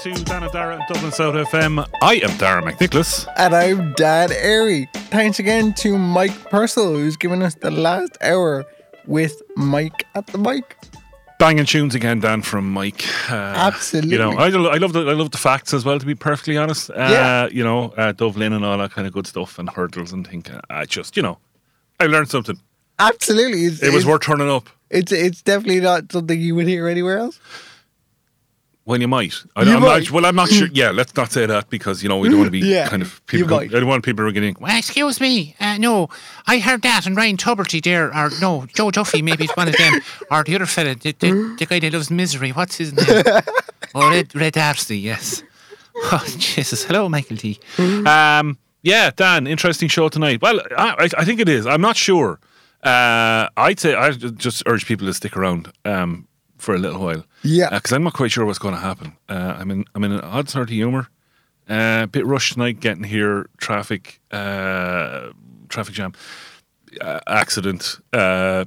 to Dan and Dara and Dublin South FM. I am Dara McNicholas. And I'm Dan Airy. Thanks again to Mike Purcell, who's given us the last hour with Mike at the mic. Banging tunes again, Dan, from Mike. Uh, Absolutely. You know, I, I love the I love the facts as well. To be perfectly honest, uh, Yeah. You know, uh, Dublin and all that kind of good stuff and hurdles and think. Uh, I just, you know, I learned something. Absolutely. It's, It was worth turning up. It's, it's definitely not something you would hear anywhere else. When you might, I, You I'm might. Not, well, I'm not sure. Yeah, let's not say that because you know we don't want to be Yeah, kind of you people. might. I don't want people ringing in. Well, excuse me. Uh, no, I heard that, and Ryan Tubridy there, or no, Joe Duffy, maybe it's one of them, or the other fella, the, the, the guy that loves misery. What's his name? oh, Red, Ray D'Arcy, yes. Oh, Jesus. Hello, Michael T. Um, yeah, Dan, interesting show tonight. Well, I, I- I think it is. I'm not sure. Uh, I'd say I just urge people to stick around um, for a little while. Yeah. because I'm not quite sure what's going to happen. Uh, I'm in I'm in an odd sort of humour. Uh, bit rushed tonight getting here. Traffic, uh, traffic jam, uh, accident. Uh,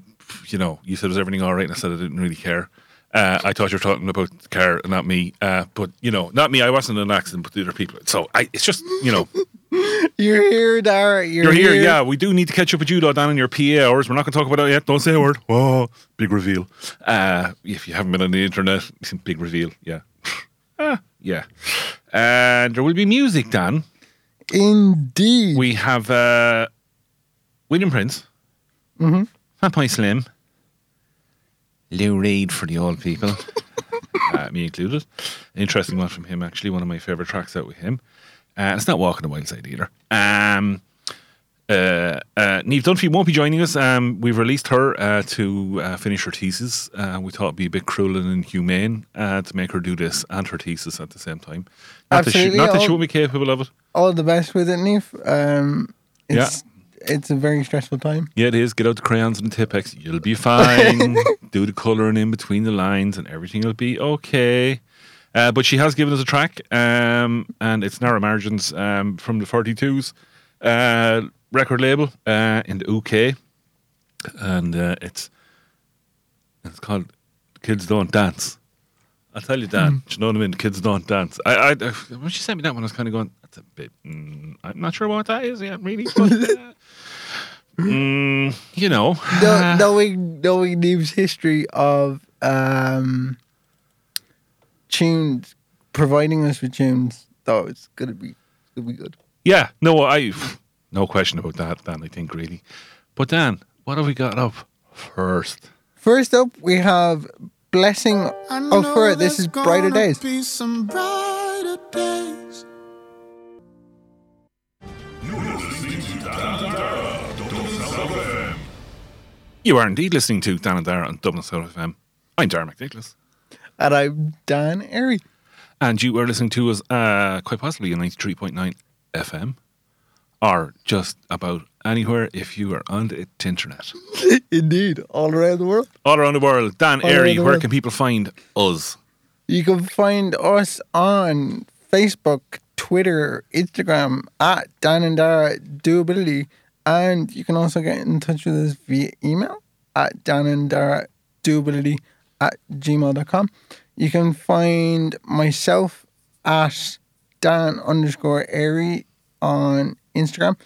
you know, you said was everything all right, and I said I didn't really care. Uh, I thought you were talking about the car, not me. Uh, but you know, not me. I wasn't in an accident, but the other people. So I, it's just you know. You're here, Dara. You're, You're here, yeah. We do need to catch up with you though, down in your PA hours. We're not going to talk about that yet. Don't say a word. Whoa, big reveal. Uh, if you haven't been on the internet, big reveal. Yeah, ah, yeah. And there will be music, Dan. Indeed. We have uh, William Prince, mm-hmm. Fatboy Slim, Lou Reed for the old people, uh, me included. Interesting one from him, actually. One of my favourite tracks out with him. Uh, it's not Walking the Wild Side either. Um, uh, uh, Neve Dunphy won't be joining us. Um, we've released her uh, to uh, finish her thesis. Uh, we thought it'd be a bit cruel and inhumane uh, to make her do this and her thesis at the same time. Not, that she, Absolutely. not that she won't be capable of it. All the best with it, Neve. Um, it's, it's a very stressful time. Yeah, it is. Get out the crayons and the Tipp-Ex. You'll be fine. Do the colouring in between the lines and everything will be okay. Uh, but she has given us a track, um, and it's Narrow Margins um, from the 42s uh, record label uh, in the UK. And uh, it's it's called Kids Don't Dance. I'll tell you, Dan. Do you know what I mean? Kids Don't Dance. I, I- when she sent me that one, I was kind of going, that's a bit. Mm, I'm not sure what that is yet, really. But, uh, mm, you know. Know- knowing knowing Neve's history of um, tunes, providing us with tunes, though it's gonna be it's gonna be good. Yeah, no, I no question about that, Dan. I think really, but Dan, what have we got up first? First up, we have Blessing of Fur. This is Brighter Days. You are indeed listening to Dan and Dara on Dublin South FM. I'm Dara McNicholas, And I'm Dan Airy. and you are listening to us uh, quite possibly on ninety three point nine FM, or just about anywhere if you are on the internet. Indeed, all around the world. All around the world. Dan All Airy, where world. can people find us? You can find us on Facebook, Twitter, Instagram at Dan and Dara Doability. And you can also get in touch with us via email at Dan and Dara Doability at gmail.com. You can find myself at Dan underscore Airy on Instagram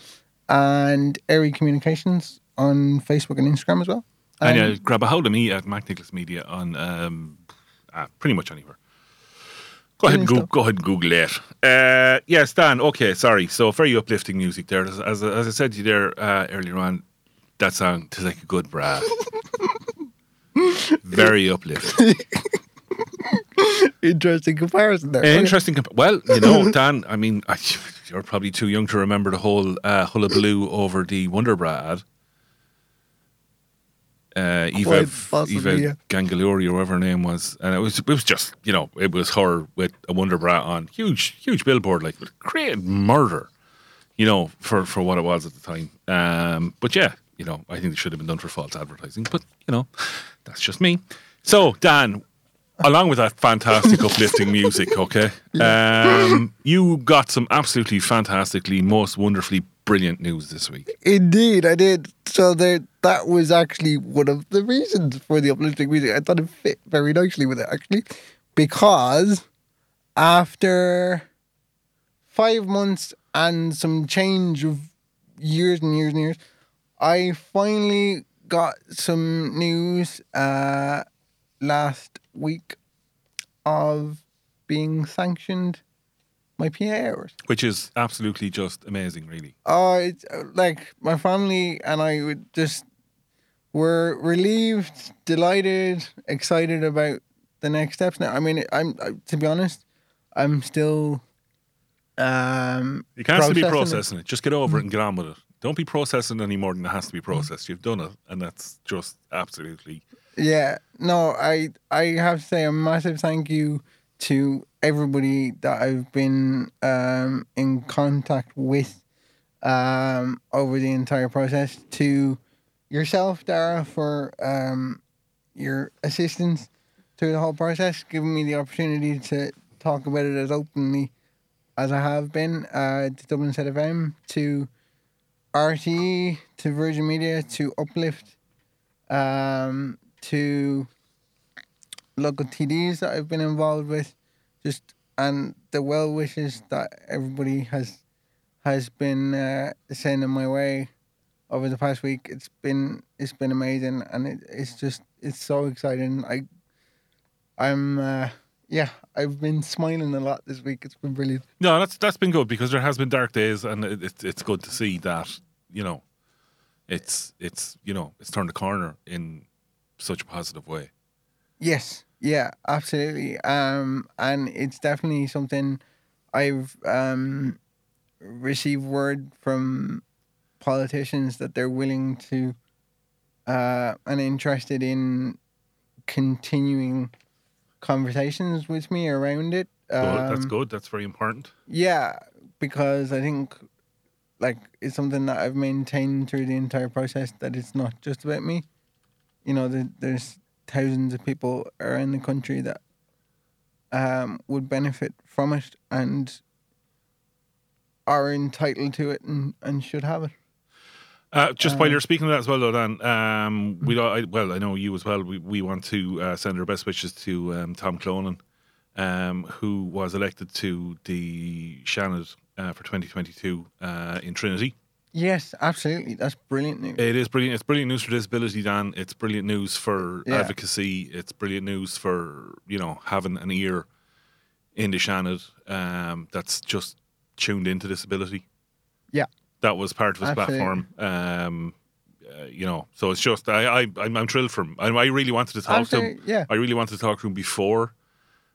and Airy Communications on Facebook and Instagram as well. And grab a hold of me at Mac Nicholas Media on um, uh, pretty much anywhere. Go ahead and go, go ahead and Google it. Uh, yes, Dan. Okay, sorry. So very uplifting music there. As, as, as I said to you there uh, earlier on, that song is like a good bra. very uplifting. Interesting comparison there. Interesting. Comp- well, you know, Dan. I mean, I, you're probably too young to remember the whole uh, hullabaloo over the Wonder Bra ad. Uh, Eva, possibly, Eva yeah. Or whatever her name was, and it was it was just you know it was her with a Wonder Bra on huge huge billboard like great murder, you know for for what it was at the time. Um, but yeah, you know I think it should have been done for false advertising, but you know that's just me. So Dan, along with that fantastic uplifting music, okay, um, you got some absolutely fantastically most wonderfully brilliant news this week. Indeed, I did. So there, that was actually one of the reasons for the uplifting music. I thought it fit very nicely with it, actually, because after five months and some change of years and years and years, I finally got some news uh, last week of being sanctioned my PA hours. Which is absolutely just amazing, really. Oh, it's uh, like my family and I would just were relieved, delighted, excited about the next steps. Now, I mean, I'm I, to be honest, I'm still. Um, You can't still be processing it. it. Just get over it and get on with it. Don't be processing any more than it has to be processed. You've done it, and that's just absolutely. Yeah, no, I I have to say a massive thank you to everybody that I've been um, in contact with um, over the entire process. To yourself, Dara, for um, your assistance through the whole process, giving me the opportunity to talk about it as openly as I have been. Uh, to Dublin South FM, to RTE, to Virgin Media, to Uplift um, to local TDs that I've been involved with, just and the well wishes that everybody has has been uh, sending my way over the past week. It's been it's been amazing, and it, it's just it's so exciting. I I'm uh, yeah I've been smiling a lot this week. It's been brilliant. No, that's that's been good because there has been dark days, and it, it's it's good to see that you know, it's it's you know it's turned a corner in such a positive way. Yes, yeah, absolutely. Um, and it's definitely something I've um received word from politicians that they're willing to uh and interested in continuing conversations with me around it. Good, that's Um, good. That's very important. Yeah, because I think like it's something that I've maintained through the entire process that it's not just about me. You know, the, there's thousands of people around the country that um, would benefit from it and are entitled to it and, and should have it. Uh, just while Uh, you're speaking of that as well, though, Dan, um, we I, well, I know you as well. We we want to uh, send our best wishes to um, Tom Clonan, um, who was elected to the Seanad uh, for 2022 uh, in Trinity. Yes, absolutely. That's brilliant news. It is brilliant. It's brilliant news for disability, Dan. It's brilliant news for Yeah. advocacy. It's brilliant news for you know having an ear in the Seanad um, that's just tuned into disability. Yeah. that was part of his Absolutely. platform. Um, uh, you know, so it's just I, I I'm, I'm thrilled for him. I, I really wanted to talk to him. Yeah. I really wanted to talk to him before,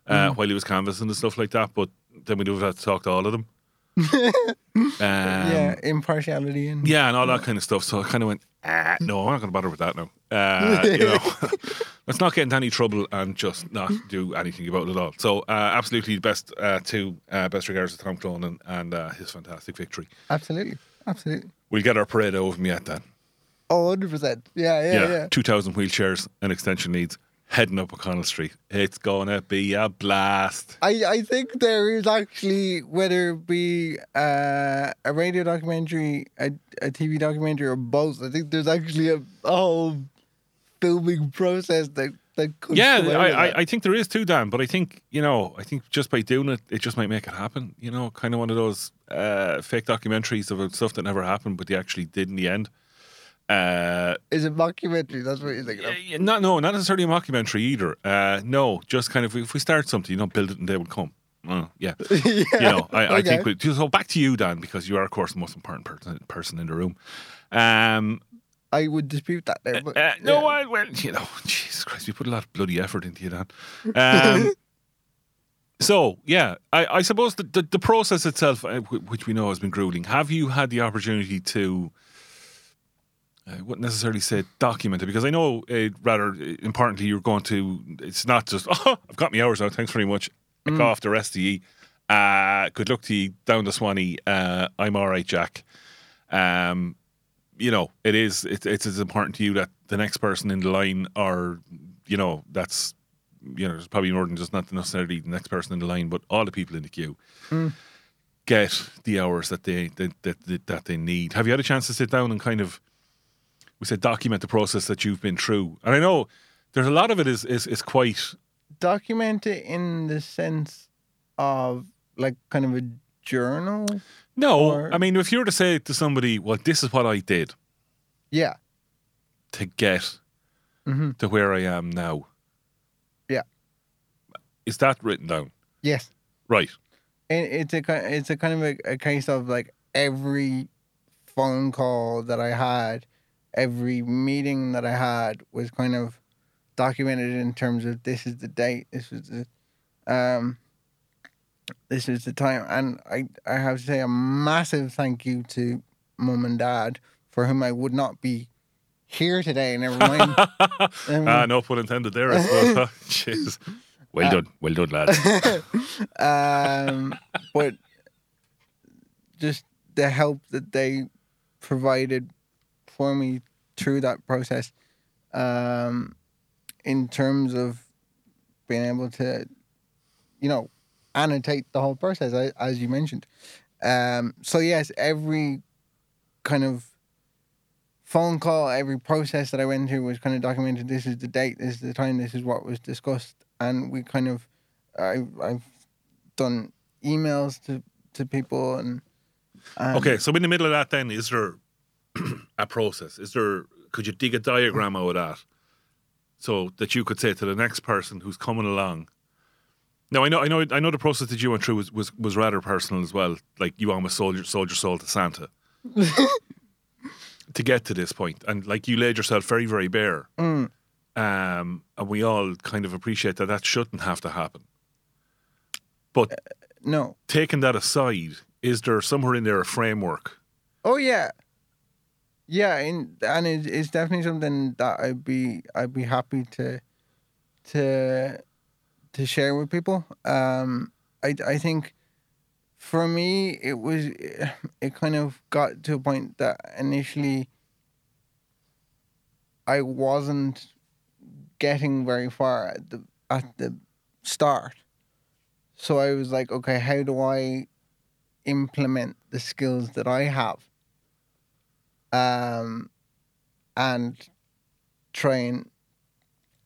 uh, Mm. while he was canvassing and stuff like that. But then we do have to talk to all of them. um, yeah, impartiality and yeah, and all that kind of stuff. So I kind of went, ah, no, I'm not going to bother with that now. Uh, you know, let's not get into any trouble and just not do anything about it at all. So, uh, absolutely best uh, to uh, best regards to Tom Clonan and uh, his fantastic victory. absolutely, absolutely. We'll get our parade over him yet then. Oh, 100%. Yeah, yeah, yeah. 2,000 wheelchairs and extension needs heading up O'Connell Street. It's going to be a blast. I, I think there is actually, whether it be uh, a radio documentary, a, a TV documentary, or both, I think there's actually a, a whole filming process that, that could Yeah, I, I. I think there is too, Dan. But I think you know, I think just by doing it, it just might make it happen. You know, kind of one of those uh, fake documentaries about stuff that never happened, but they actually did in the end. Uh, Is it mockumentary? That's what you're thinking of. not no, not necessarily a mockumentary either. Uh, no, just kind of if we start something, you know, build it and they will come. Uh, yeah, yeah. you know, I, I think we, so. Back to you, Dan, because you are, of course, the most important person, person in the room. Um, I would dispute that there. But, uh, no, yeah. I, well, you know, Jesus Christ, we put a lot of bloody effort into you, Dan. Um, so, yeah, I, I suppose the, the, the process itself, uh, which we know has been grueling, have you had the opportunity to, I wouldn't necessarily say documented because I know, uh, rather uh, importantly, you're going to, it's not just, oh, I've got my hours out, thanks very much, Pick off the rest of you. Uh, good luck to you down the Swanee. Uh, I'm all right, Jack. Um, you know, it is. It, it's as important to you that the next person in the line, or you know, that's you know, there's probably more than just not necessarily the next person in the line, but all the people in the queue get the hours that they that, that that that they need. Have you had a chance to sit down and kind of, we said, document the process that you've been through? And I know there's a lot of it is is is quite document it in the sense of like kind of a journal. No, Or- I mean, if you were to say to somebody, "Well, this is what I did Yeah. to get Mhm. to where I am now," Yeah. is that written down? Yes. Right. And it's a it's a kind of a, a case of like every phone call that I had, every meeting that I had was kind of documented in terms of this is the date, this is the um this is the time and I I have to say a massive thank you to mum and dad for whom I would not be here today, never mind. Um, Ah, no pun intended there. I suppose. Jeez. Well Uh, done, well done, lads. um, but just the help that they provided for me through that process, um, in terms of being able to, you know, annotate the whole process, as you mentioned. Um, so yes, every kind of phone call, every process that I went through was kind of documented. This is the date, this is the time, this is what was discussed, and we kind of, I, I've done emails to to people and. and Okay, so in the middle of that, then is there a process? Is there? Could you dig a diagram out of that, so that you could say to the next person who's coming along? Now I know, I know, I know the process that you went through was was, was rather personal as well. Like you almost sold your sold your soul to Santa to get to this point, and like you laid yourself very very bare. Mm. Um, and we all kind of appreciate that that shouldn't have to happen. But No. taking that aside, is there somewhere in there a framework? Oh yeah. Yeah, and and it, it's definitely something that I'd be I'd be happy to to to share with people. Um, I I think for me it was it kind of got to a point that initially I wasn't getting very far at the at the start. So I was like, okay, how do I implement the skills that I have? Um, and try and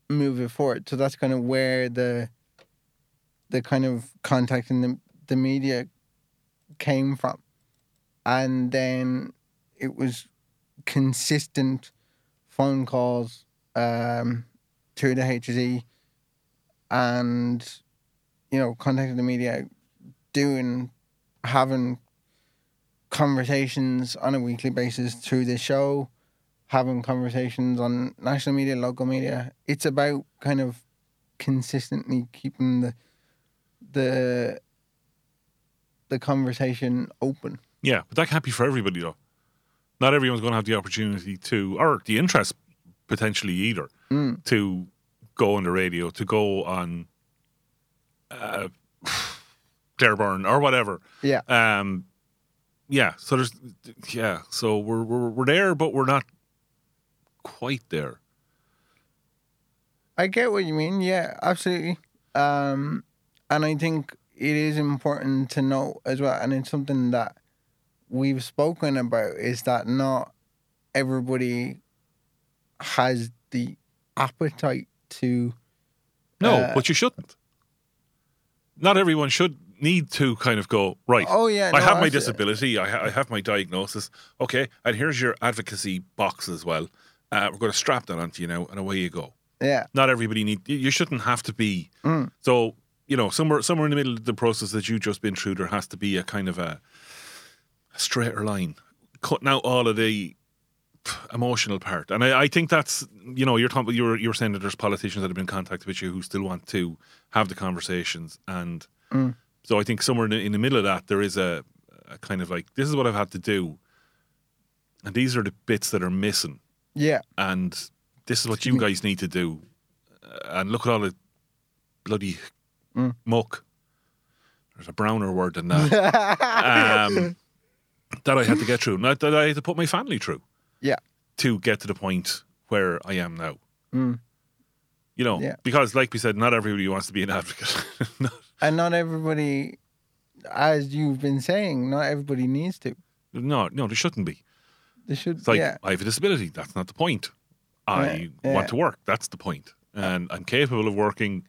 move it forward. So that's kind of where the the kind of contacting the the media came from, and then it was consistent phone calls um, through the HSE and you know contacting the media, doing having conversations on a weekly basis through the show, having conversations on national media, local media. It's about kind of consistently keeping the the the conversation open. Yeah, but that can't be for everybody though. Not everyone's going to have the opportunity to, or the interest potentially either, Mm. to go on the radio, to go on uh, Claire Byrne or whatever. Yeah. Um, yeah. So there's, yeah. So we're we're we're there, but we're not quite there. I get what you mean. Yeah, absolutely. Um, and I think it is important to note as well, and it's something that we've spoken about is that not everybody has the appetite to. No, Uh, but you shouldn't. Not everyone should need to kind of go right. Oh yeah, I have my disability. I, ha- I have my diagnosis. Okay, and here's your advocacy box as well. Uh, we're going to strap that onto you now, and away you go. Yeah, Not everybody need. you- You shouldn't have to be. Mm. So you know, somewhere somewhere in the middle of the process that you've just been through, there has to be a kind of a, a straighter line, cutting out all of the emotional part. And I, I think that's you know, you're talking. You're you're saying that there's politicians that have been contacted with you who still want to have the conversations, and Mm. So I think somewhere in the, in the middle of that there is a, a kind of like this is what I've had to do, and these are the bits that are missing yeah, and this is what you guys need to do. Uh, and look at all the bloody Mm. muck. There's a browner word than that. um, that I had to get through, not that I had to put my family through. Yeah. To get to the point where I am now. Mm. You know, Yeah. because like we said, not everybody wants to be an advocate. No. And not everybody, as you've been saying, not everybody needs to. no, no, there shouldn't be. They should. It's like yeah, I have a disability. That's not the point. I Yeah, yeah. want to work. That's the point. And I'm capable of working,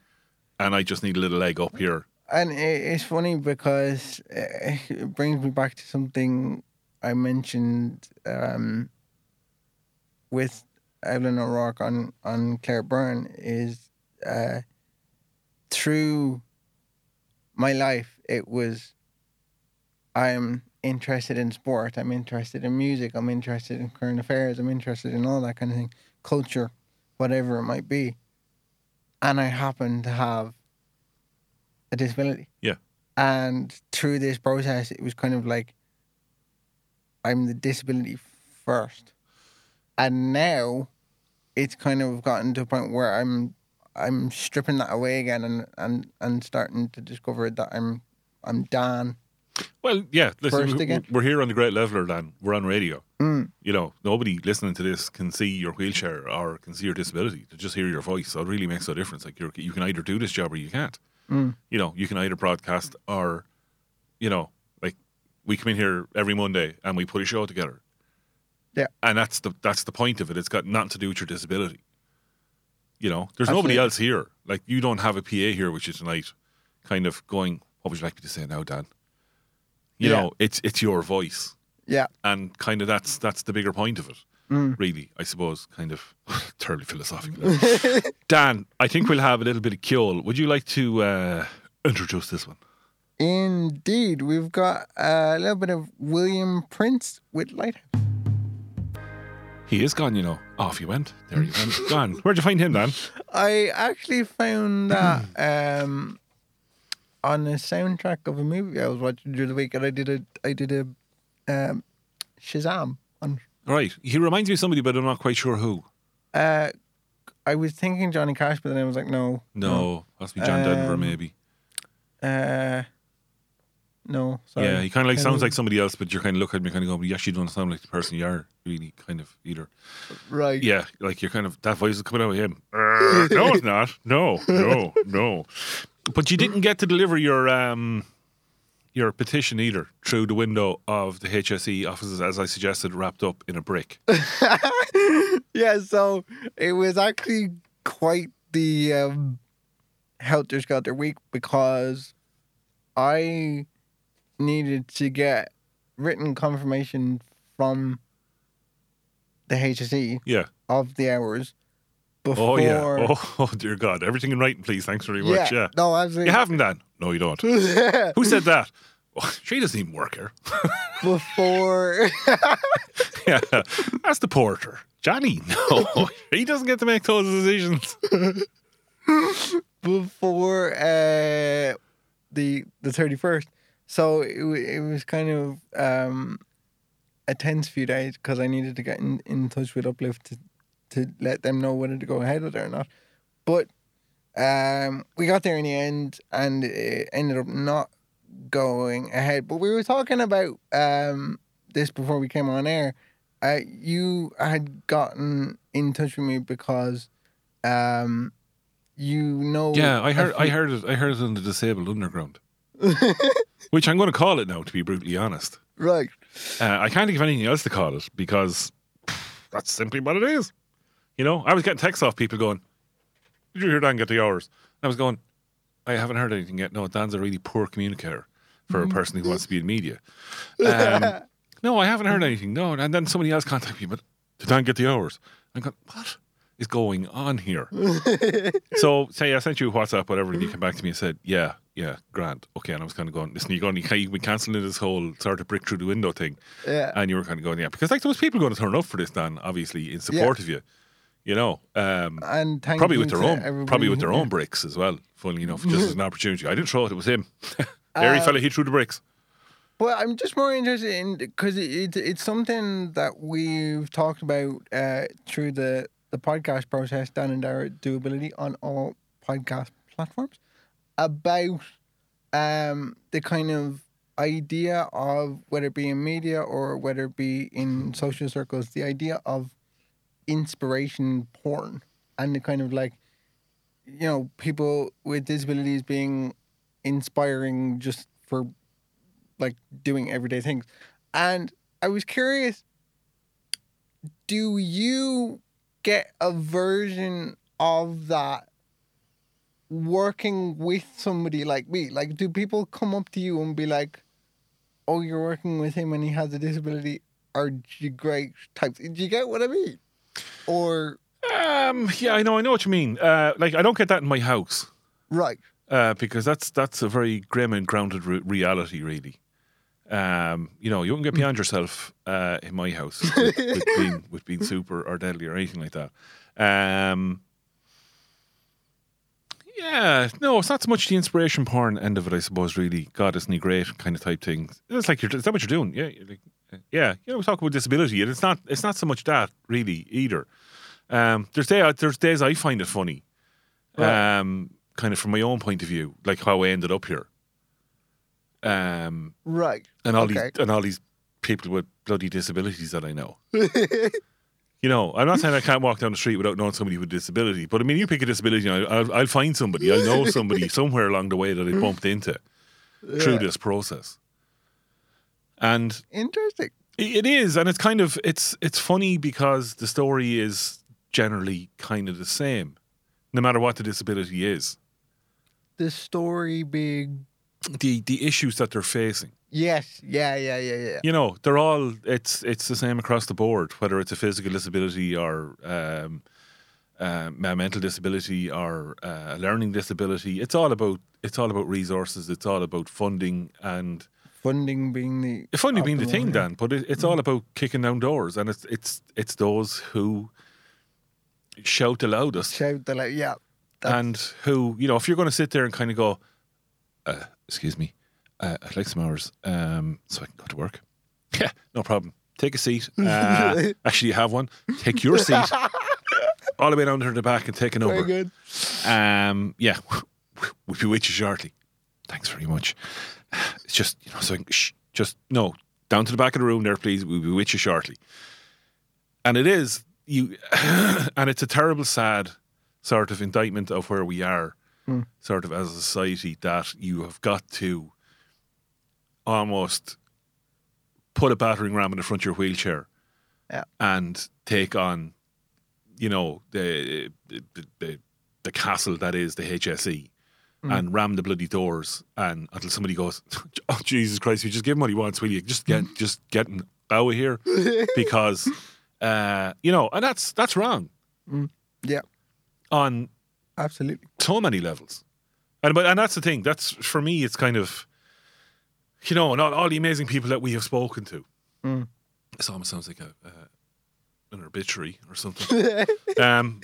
and I just need a little leg up here And it's funny because uh, it brings me back to something I mentioned um, with Evelyn O'Rourke on, on Claire Byrne is uh, through my life, it was I'm interested in sport, I'm interested in music, I'm interested in current affairs, I'm interested in all that kind of thing, culture, whatever it might be. And I happen to have a disability. Yeah. And through this process, it was kind of like I'm the disability first. And now it's kind of gotten to a point where I'm I'm stripping that away again and, and, and starting to discover that I'm I'm Dan. Well, yeah. Listen, First we- again. we're here on the Great Leveler, Dan. We're on radio. Mm. You know, nobody listening to this can see your wheelchair or can see your disability. They just hear your voice. So it really makes no difference. Like you're, you can either do this job or you can't. Mm. You know, you can either broadcast or, you know, like we come in here every Monday and we put a show together. Yeah. And that's the that's the point of it. It's got nothing to do with your disability. You know, there's nobody else here. Like you don't have a PA here, which is tonight, kind of going. What would you like me to say now, Dan? You Yeah. know, it's it's your voice Yeah. and kind of that's that's the bigger point of it Mm. really i suppose kind of terribly philosophical dan i think we'll have a little bit of kill would you like to uh introduce this one Indeed. We've got a little bit of William Prince with Lighthouse. He is gone you know. Off he went. There he went. Gone. Where'd you find him dan? I actually found that um, on the soundtrack of a movie I was watching during the week, and I did a I did a um, Shazam on. right. He reminds me of somebody but i'm not quite sure who. Uh, I was thinking Johnny Cash, but then I was like, no, no must be john denver Um, maybe. uh, no. Sorry. yeah he kind of like Kind sounds of- like somebody else but you're kind of looking at me kind of going but you actually don't sound like the person you are really kind of either right. Yeah, like you're kind of that voice is coming out of him. No, it's not. No, no, no. But you didn't get to deliver your um your petition either through the window of the HSE offices, as I suggested, wrapped up in a brick. yeah, so it was actually quite the um, helter skelter week because I needed to get written confirmation from the HSE Yeah. of the hours before. Oh yeah. Oh, oh dear God. Everything in writing, please. Thanks very much. Yeah. No, absolutely. You haven't, Dan? No, you don't. Who said that? Oh, she doesn't even work here. before. yeah, that's the porter, Johnny. No, he doesn't get to make those decisions. before uh, the the thirty first. So it, it was kind of um, a tense few days because I needed to get in, in touch with Uplift to to let them know whether to go ahead with it or not. But um, we got there in the end, and it ended up not going ahead. But we were talking about um, this before we came on air. Uh, you had gotten in touch with me because um, you know. Yeah, I heard. I heard it. I heard it on the disabled underground, which I'm going to call it now. To be brutally honest, Right. uh, I can't think of anything else to call it because that's simply what it is. You know, I was getting texts off people going, "Did you hear Dan get the hours?" And I was going, "I haven't heard anything yet." No, Dan's a really poor communicator for a person who wants to be in media. Um, no, I haven't heard anything. No, and then somebody else contacted me, but did Dan get the hours? I'm going, what is going on here? so say I sent you a WhatsApp, whatever, and you came back to me and said, yeah, yeah, Grant, okay. And I was kind of going, listen, you're going, you've been cancelling this whole sort of brick through the window thing, Yeah. and you were kind of going, yeah, because like there was people going to turn up for this, Dan, obviously in support of you, you know, um, And thank probably with their own, probably with their own bricks as well. Funnily enough, just as an opportunity. I didn't throw it; it was him. Hairy Uh, fella, he threw the bricks. Well, I'm just more interested in because it, it, it's something that we've talked about uh, through the, the podcast process, Dan and Dara Doability on all podcast platforms about um, the kind of idea of whether it be in media or whether it be in social circles, the idea of inspiration porn and the kind of like, you know, people with disabilities being inspiring just for like doing everyday things. And I was curious do you get a version of that working with somebody like me? Like, do people come up to you and be like, "Oh, you're working with him and he has a disability," Are you great types? Do you get what I mean? Or Um, yeah, I know, I know what you mean. Uh, like, I don't get that in my house right? uh, because that's that's a very grim and grounded re- reality, really. Um, you know, you wouldn't get beyond yourself uh, in my house with, with being with being super or deadly or anything like that. Um, yeah, no, it's not so much the inspiration porn end of it, I suppose. Really, God, isn't he great? Kind of type thing. It's like you're, is that what you're doing? Yeah, you're like, uh, yeah. You know, we talk about disability, and it's not it's not so much that really either. Um, there's day there's days I find it funny, Right. um, kind of from my own point of view, like how I ended up here. Um, Right. and all Okay. these and all these people with bloody disabilities that I know. you know, I'm not saying I can't walk down the street without knowing somebody with a disability, but I mean, you pick a disability, and I'll, I'll, I'll find somebody. I'll know somebody somewhere along the way that I bumped into through this process. And Interesting. it is, and it's kind of it's it's funny because the story is generally kind of the same, no matter what the disability is. The story being The the issues that they're facing. yes, yeah, yeah, yeah, yeah. you know they're all it's it's the same across the board whether it's a physical disability or um, a mental disability or uh, a learning disability it's all about it's all about resources it's all about funding and Funding being the funding being the thing. Dan but it, it's all about kicking down doors and it's it's it's those who shout the loudest Shout the like, yeah. That's- and who you know if you're going to sit there and kind of go uh, excuse me uh, i'd like some hours um, so i can go to work. Yeah no problem. Take a seat. Uh, actually you have one. Take your seat. All the way down to the back and take an Very over good. um, yeah we'll be with you shortly. Thanks very much. It's just you know so shh, just no down to the back of the room there please. We'll be with you shortly. And it is you and it's a terrible sad sort of indictment of where we are Hmm. sort of as a society that you have got to almost put a battering ram in the front of your wheelchair Yeah. and take on you know the the, the the castle that is the HSE hmm. and ram the bloody doors and until somebody goes oh Jesus Christ you just give him what he wants will you? Just get hmm. just get him out of here. Because uh you know and that's that's wrong. Yeah, on absolutely. so many levels. And but and that's the thing. That's for me. It's kind of, you know, and all, all the amazing people that we have spoken to. This almost sounds like a uh, an obituary or something. um,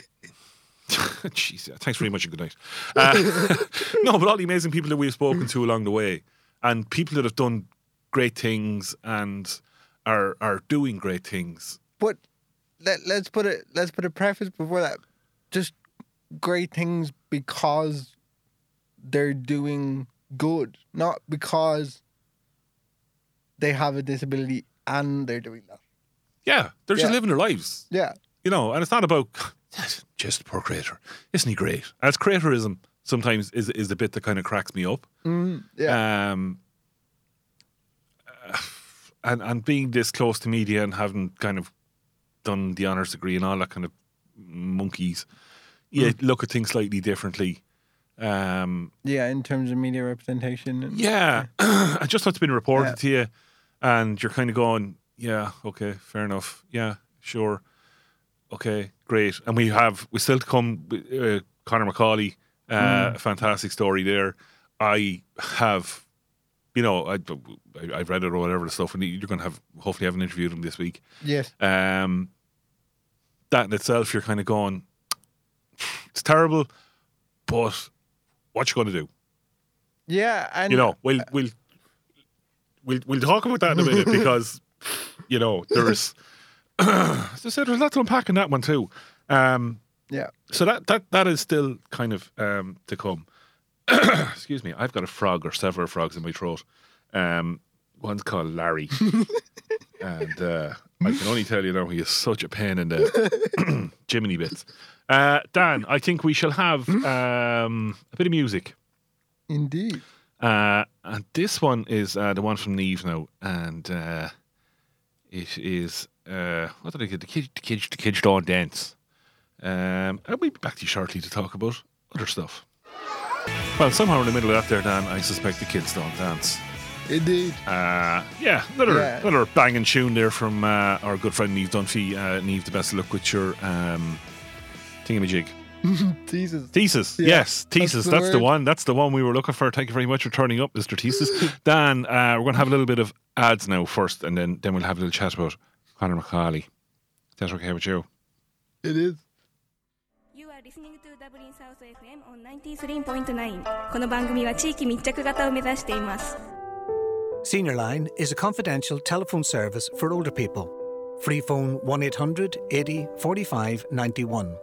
jeez, thanks very much and good night. Uh, no, but all the amazing people that we've spoken to along the way, and people that have done great things and are are doing great things. But let, let's put it let's put a preface before that. Just great things because they're doing good, not because they have a disability and they're doing that. Yeah, they're just living their lives. Yeah, you know, and it's not about just poor creator. Isn't he great? As creatorism sometimes is is the bit that kind of cracks me up. mm, yeah, Um, and and being this close to media and having kind of done the honors degree and all that kind of monkeys, yeah, look at things slightly differently. Um, yeah. In terms of media representation, and, yeah, and just what's been reported Yeah. to you, and you're kind of going, yeah, okay, fair enough, yeah, sure, okay, great. And we have we still to come, uh, Connor Macaulay, uh, fantastic story there. I have, you know, I, I I've read it or whatever the stuff, and you're going to have hopefully have an interview with him this week. yes, Um, that in itself, you're kind of going, it's terrible, but what you going to do? yeah, and you know, we'll we'll we'll we'll talk about that in a minute because you know there's as I said there's lots to unpack in that one too. Um, yeah, so that that that is still kind of um, to come. Excuse me, I've got a frog or several frogs in my throat. Um, one's called Larry, and uh, I can only tell you now he is such a pain in the Jiminy bits. Uh, Dan, I think we shall have um, a bit of music. indeed. Uh, and this one is uh, the one from Neve now, and uh, it is uh, what did I get? The kids, the kids, the kids don't dance. Um, and we'll be back to you shortly to talk about other stuff. Well, somehow in the middle of that there, Dan, I suspect the kids don't dance. Indeed. Uh, yeah, another Yeah. another banging tune there from uh, our good friend Neve Dunphy. Uh, Neve, the best of luck with your um, thingamajig. Jesus. Thesis, Yeah, yes, that's thesis. the That's the word. one. That's the one we were looking for. Thank you very much for turning up, Mr. Thesis. Dan, uh, we're going to have a little bit of ads now first, and then then we'll have a little chat about Conor McCauley. That's okay with you? It is. You are listening to Dublin South FM on 93.9この番組は地域密着型を目指しています Senior Line is a confidential telephone service for older people. Free phone 1 800 80 45 91.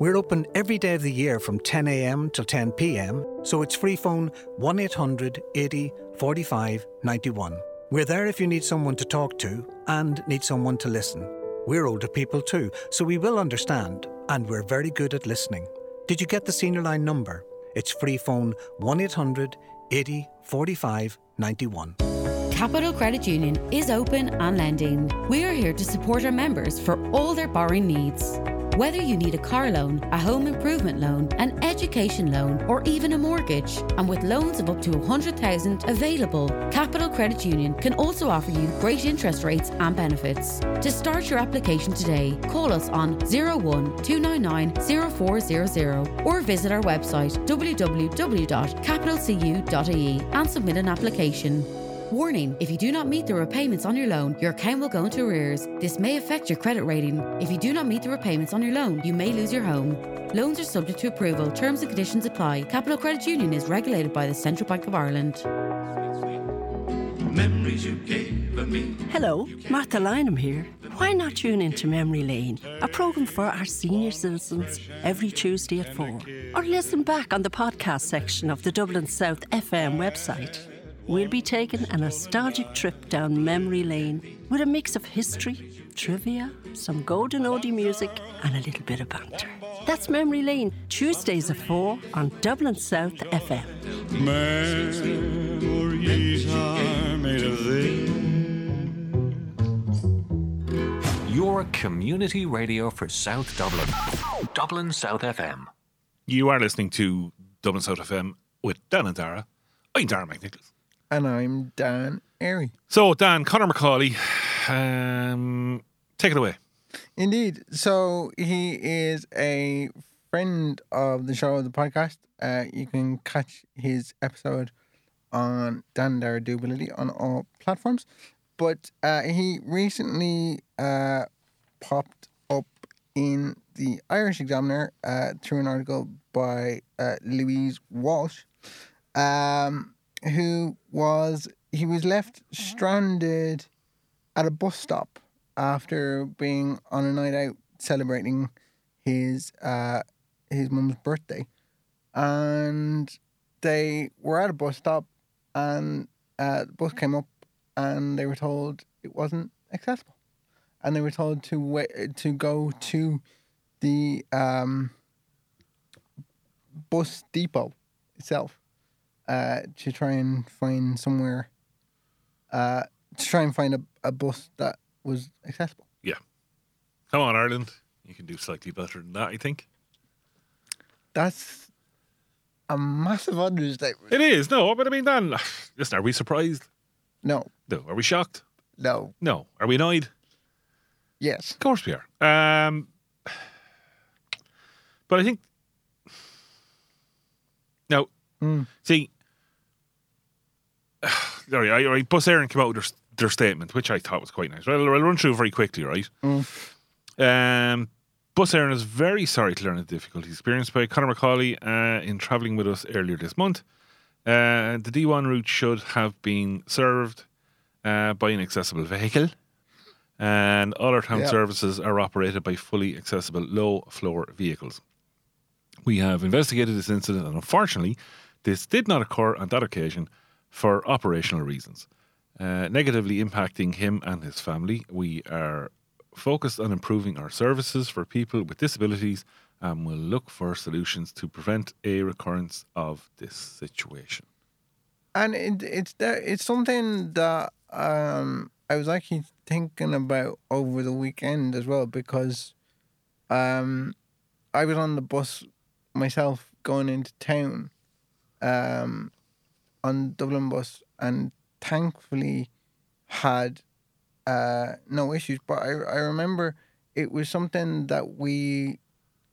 We're open every day of the year from 10am till 10pm, so it's free phone 1 800 80 45 91. We're there if you need someone to talk to and need someone to listen. We're older people too, so we will understand, and we're very good at listening. Did you get the Senior Line number? It's free phone 1 800 80 45 91. Capital Credit Union is open and lending. We are here to support our members for all their borrowing needs. Whether you need a car loan, a home improvement loan, an education loan, or even a mortgage, and with loans of up to 100,000 available, Capital Credit Union can also offer you great interest rates and benefits. To start your application today, call us on 01 299 0400 or visit our website www.capitalcu.ie and submit an application. Warning if you do not meet the repayments on your loan, your account will go into arrears. This may affect your credit rating. If you do not meet the repayments on your loan, you may lose your home. Loans are subject to approval. Terms and conditions apply. Capital Credit Union is regulated by the Central Bank of Ireland. Hello, Martha Lynham here. Why not tune into Memory Lane, a programme for our senior citizens every Tuesday at 4? Or listen back on the podcast section of the Dublin South FM website. We'll be taking a nostalgic trip down memory lane with a mix of history, trivia, some golden oldie music, and a little bit of banter. That's Memory Lane, Tuesdays at 4 on Dublin South FM. Memories are made of this. Your community radio for South Dublin. Dublin South FM. You are listening to Dublin South FM with Dan and Dara. I'm Dara McNicholas. And I'm Dan Airy. So, Dan, Connor McCauley, um, take it away. Indeed. So he is a friend of the show, the podcast. Uh, you can catch his episode on Dan Dara Doability on all platforms. But uh, he recently uh, popped up in the Irish Examiner uh, through an article by uh, Louise Walsh, um, who was he was left stranded at a bus stop after being on a night out celebrating his uh, his mum's birthday, and they were at a bus stop, and uh, the bus came up, and they were told it wasn't accessible, and they were told to wait to go to the um, bus depot itself uh, to try and find somewhere uh, to try and find a, a bus that was accessible. Yeah. Come on, Ireland. You can do slightly better than that, I think. That's a massive understatement. It is, no, but I mean, Dan, listen, are we surprised? No, No. Are we shocked? no, No. Are we annoyed? yes. Of course we are. Um, but I think Mm. see, sorry, I, I Bus Éireann came out with their, their statement, which I thought was quite nice. I'll, I'll run through very quickly, right? Um, Bus Éireann is very sorry to learn the difficulties experienced by Conor McCauley uh, in travelling with us earlier this month. Uh, the D1 route should have been served uh, by an accessible vehicle and all our town Yeah. services are operated by fully accessible low floor vehicles. We have investigated this incident, and unfortunately, this did not occur on that occasion for operational reasons, uh, negatively impacting him and his family. We are focused on improving our services for people with disabilities and will look for solutions to prevent a recurrence of this situation. And it, it's. It's something that um, I was actually thinking about over the weekend as well because um, I was on the bus myself going into town um, on Dublin bus, and thankfully had uh, no issues. But I I remember it was something that we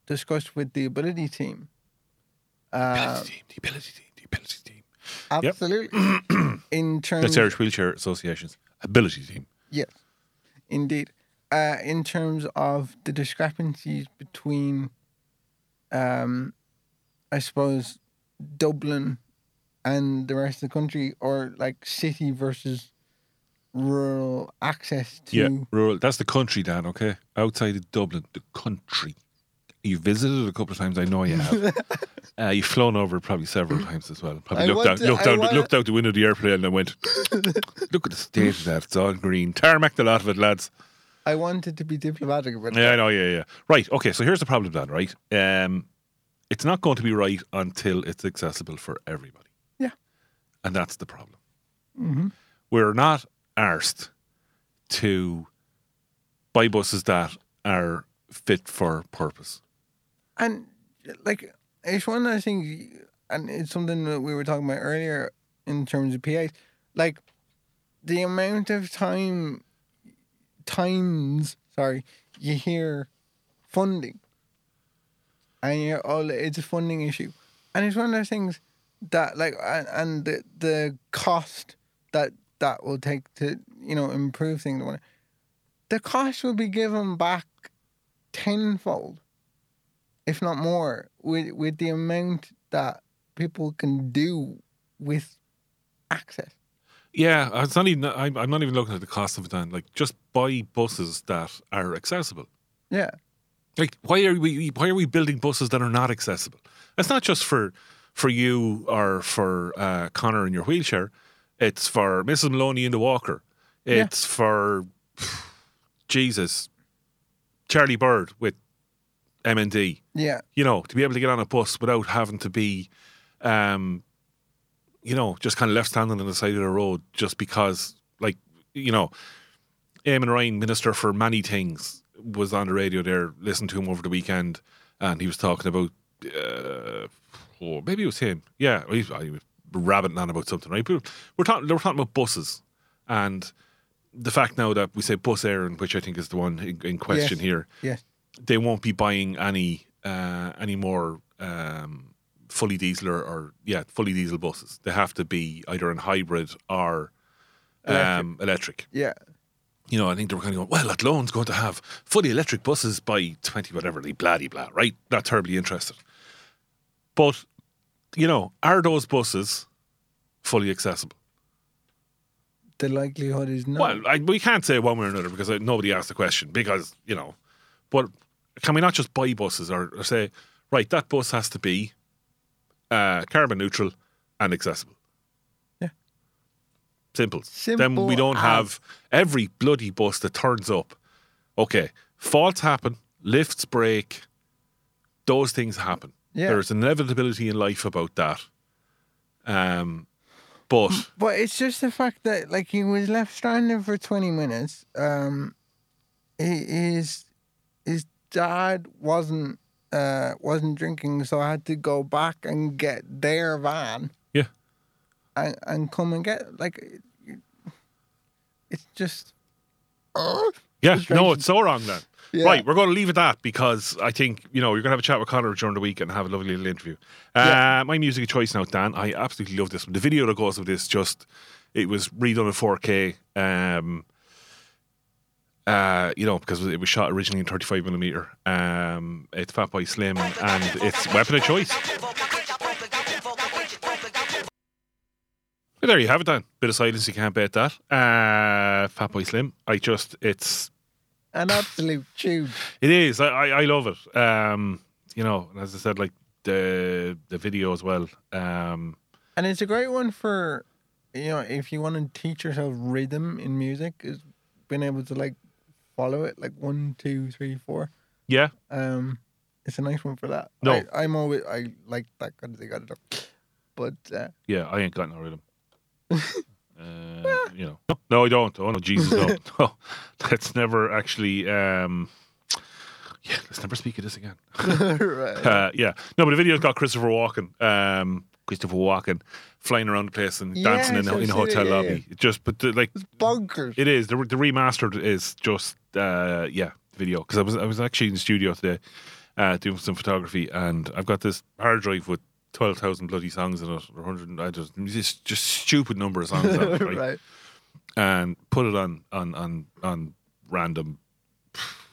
discussed with the ability team. Uh, team, the ability team, the ability team. absolutely. In terms, That's Irish Wheelchair Association's ability team. Yes, indeed. Uh, in terms of the discrepancies between, um, I suppose, Dublin and the rest of the country, or like city versus rural access to. Yeah, rural. That's the country, Dan. Okay, outside of Dublin, the country. You visited a couple of times. I know you have. uh, you've flown over probably several times as well. Probably I looked out, to- looked I out, wanna- looked out the window of the airplane and I went, "Look at the state of that. It's all green. Tarmac a lot of it, lads." I wanted to be diplomatic about Yeah, I know. Yeah, yeah. Right. Okay. So here's the problem, Dan. Right. Um, it's not going to be right until it's accessible for everybody. Yeah. And that's the problem. hmm We're not arsed to buy buses that are fit for purpose. And like it's one of those things, and it's something that we were talking about earlier in terms of PAs. Like the amount of time, times, sorry, you hear funding, and you're all it's a funding issue, and it's one of those things that like and, and the the cost that that will take to you know improve things. The cost will be given back tenfold if not more, with with the amount that people can do with access. Yeah, uh, it's not even. I'm, not even looking at the cost of it. Dan. Like, just buy buses that are accessible. Yeah, Like, why are we why are we building buses that are not accessible? It's not just for for you or for uh, Connor in your wheelchair. It's for Mrs. Maloney in the walker. Yeah. It's for Jesus, Charlie Bird with MND. yeah, You know, to be able to get on a bus without having to be, um, you know, just kind of left standing on the side of the road just because, like, you know, Eamon Ryan, Minister for Many Things, was on the radio there, listened to him over the weekend, and he was talking about, uh, oh, maybe it was him. Yeah, he, he was rabbiting on about something, right? But we're talking, we're talking about buses, and the fact now that we say Bus Éireann, which I think is the one in, in question Yes. here, yes, they won't be buying any uh, any more um, fully diesel or, or yeah fully diesel buses. They have to be either in hybrid or um, electric. yeah, You know, I think they were kind of going, well, Athlone's going to have fully electric buses by twenty whatever, they blah blah, right? Not terribly interested. But you know, are those buses fully accessible? the likelihood is not. Well, I, we can't say one way or another because uh, nobody asked the question. Because you know, but can we not just buy buses or, or say, right, that bus has to be uh, carbon neutral and accessible? Yeah. Simple. then we don't have every bloody bus that turns up. Okay, faults happen, lifts break, those things happen. Yeah. There's an inevitability in life about that. Um, but But it's just the fact that like he was left stranded for twenty minutes. Um, he, his his dad wasn't uh wasn't drinking, so I had to go back and get their van. And and come and get like, it's just. Oh, Yeah, no, it's so wrong then. Yeah. Right, we're going to leave it at that because I think, you know, you're going to have a chat with Connor during the week and have a lovely little interview. Uh, Yeah. My music of choice now, Dan. I absolutely love this one. The video that goes with this just, it was redone in 4K. Um, uh, you know, because it was shot originally in 35 millimeter. Um, it's Fatboy Slim and it's Weapon of Choice. Well, there you have it, Dan. Bit of silence, you can't bet that. Uh, Fatboy Slim. I just, it's an absolute tune. it is. I, I, I love it. Um, you know, and as I said, like the the video as well. Um, And it's a great one for, you know, if you want to teach yourself rhythm in music, is being able to like follow it like one, two, three, four. yeah, Um, it's a nice one for that. No. I, I'm always I like that kind of thing. I don't know, but uh, yeah. I ain't got no rhythm. uh, you know, no, I don't. Oh no, Jesus, no, no. Let's never actually. Um, yeah, let's never speak of this again. right. Uh, yeah, no, but the video's got Christopher Walken. Um, Christopher Walken flying around the place and Yes, dancing in, a- I've in a seen hotel it, yeah, lobby. It Just, but the, like Bonkers. it is the, the remastered is just uh, yeah video because I was I was actually in the studio today uh, doing some photography and I've got this hard drive with twelve thousand bloody songs in it or hundred I just just just stupid number of songs on it, right? right. and put it on on on on random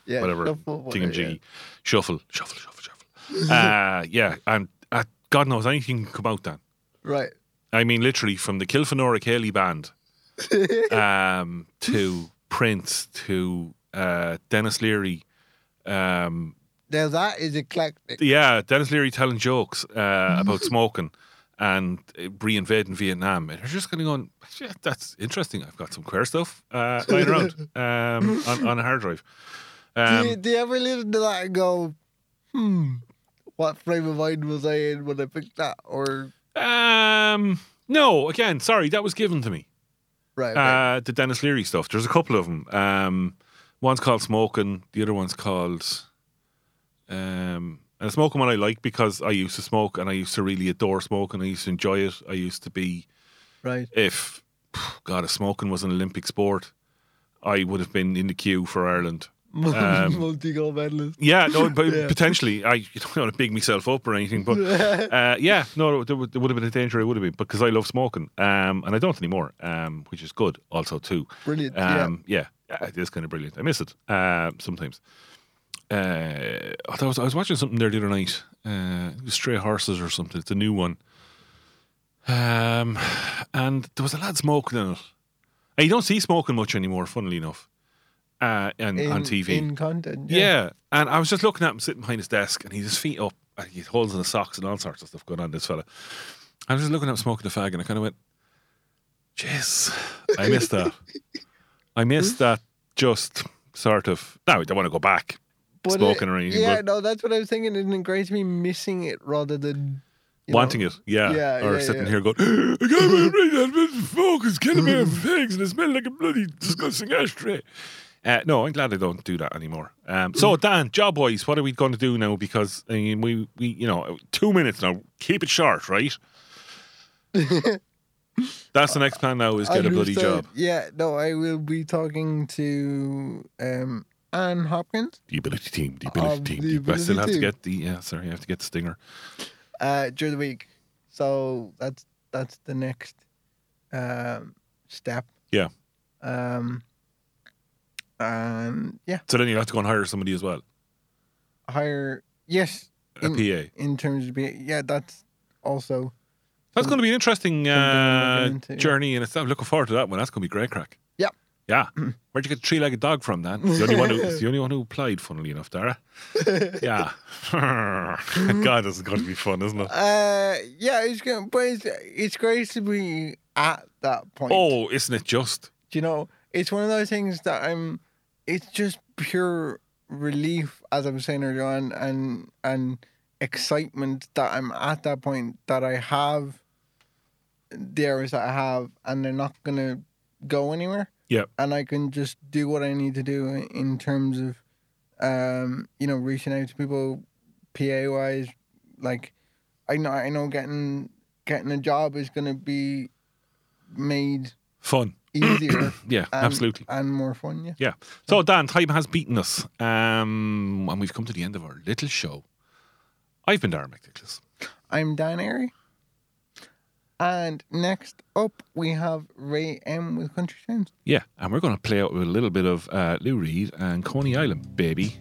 Yeah. whatever thingamajiggy shuffle shuffle shuffle shuffle uh, yeah and uh, God knows anything can come out then yeah. Right. I mean literally from the Kilfenora Céilí band um, to Prince to uh, Denis Leary um, Now that is eclectic. yeah Denis Leary telling jokes uh, about smoking and uh, reinvading Vietnam and you're just kind of going yeah, that's interesting I've got some queer stuff uh, lying around um, on, on a hard drive do, you, um, do you ever listen to that and go, hmm, what frame of mind was I in when I picked that? Or um, no again sorry that was given to me right, right. Uh, the Denis Leary stuff. There's a couple of them. Um, one's called Smoking. The other one's called. Um, and smoking one I like because I used to smoke and I used to really adore smoking. I used to enjoy it. I used to be, right. if God, if smoking was an Olympic sport, I would have been in the queue for Ireland. Um, Multi gold medalist. Yeah, no, but Yeah. potentially. I you don't want to big myself up or anything, but uh, yeah, no, there would, there would have been a danger. It would have been because I love smoking, um, and I don't anymore, um, which is good also too. Brilliant. Um, yeah. yeah, it is kind of brilliant. I miss it uh, sometimes. Uh, I, was, I was watching something there the other night. Uh, Stray Horses or something. It's a new one. Um, and there was a lad smoking in it. And you don't see smoking much anymore, funnily enough, uh, and yeah. on In- TV. In content. Yeah. And I was just looking at him sitting behind his desk and he's his feet up and he holds in his socks and all sorts of stuff going on, this fella. I was just looking at him smoking a fag and I kind of went, Jeez, I missed that. I missed that just sort of. Now, I don't want to go back But it- or anything, Yeah, no, that's what I was thinking. It great to be missing it rather than wanting know, it. Yeah. Yeah, or yeah, sitting yeah. here going, I can't believe that bit of smoke is killing me of fags and it smells like a bloody disgusting ashtray. Uh, no, I'm glad I don't do that anymore. Um, so, Dan, job wise, what are we going to do now? Because I mean, we, we, you know, two minutes now. Keep it short, right? That's the next plan now is get a bloody 100%. job. Yeah, no, I will be talking to um, Anne Hopkins The ability team, the ability Of team. the The I still ability have to team. get the yeah. Sorry, I have to get the stinger. uh, during the week. So that's that's the next um, step. Yeah. Um, and yeah, So then you have to go and hire somebody as well, hire yes a in, PA. in terms of being yeah. That's also That's going to be an interesting something uh, looking into, yeah. journey, and it's, I'm looking forward to that one. That's going to be great crack. Yep. Yeah. Where'd you get the three-legged dog from, Dan? It's the only one who, it's the only one who applied, funnily enough, Dara. yeah. God, this is going to be fun, isn't it? uh yeah. It's good, but it's, it's great to be at that point. Oh, isn't it just? Do you know, it's one of those things that I'm. It's just pure relief, as I was saying earlier on, and and excitement that I'm at that point that I have the hours that I have, and they're not gonna go anywhere, Yeah. and I can just do what I need to do in terms of, um, you know, reaching out to people, PA wise, like, I know I know getting getting a job is gonna be made Fun. easier. Yeah, and, absolutely. and more fun. Yeah. Yeah. So, Dan, time has beaten us. Um, and we've come to the end of our little show. I've been Darren McNicholas. I'm Dan Airy. And next up, we have Ray M with Country Sounds. Yeah. And we're going to play out with a little bit of uh, Lou Reed and Coney Island, baby.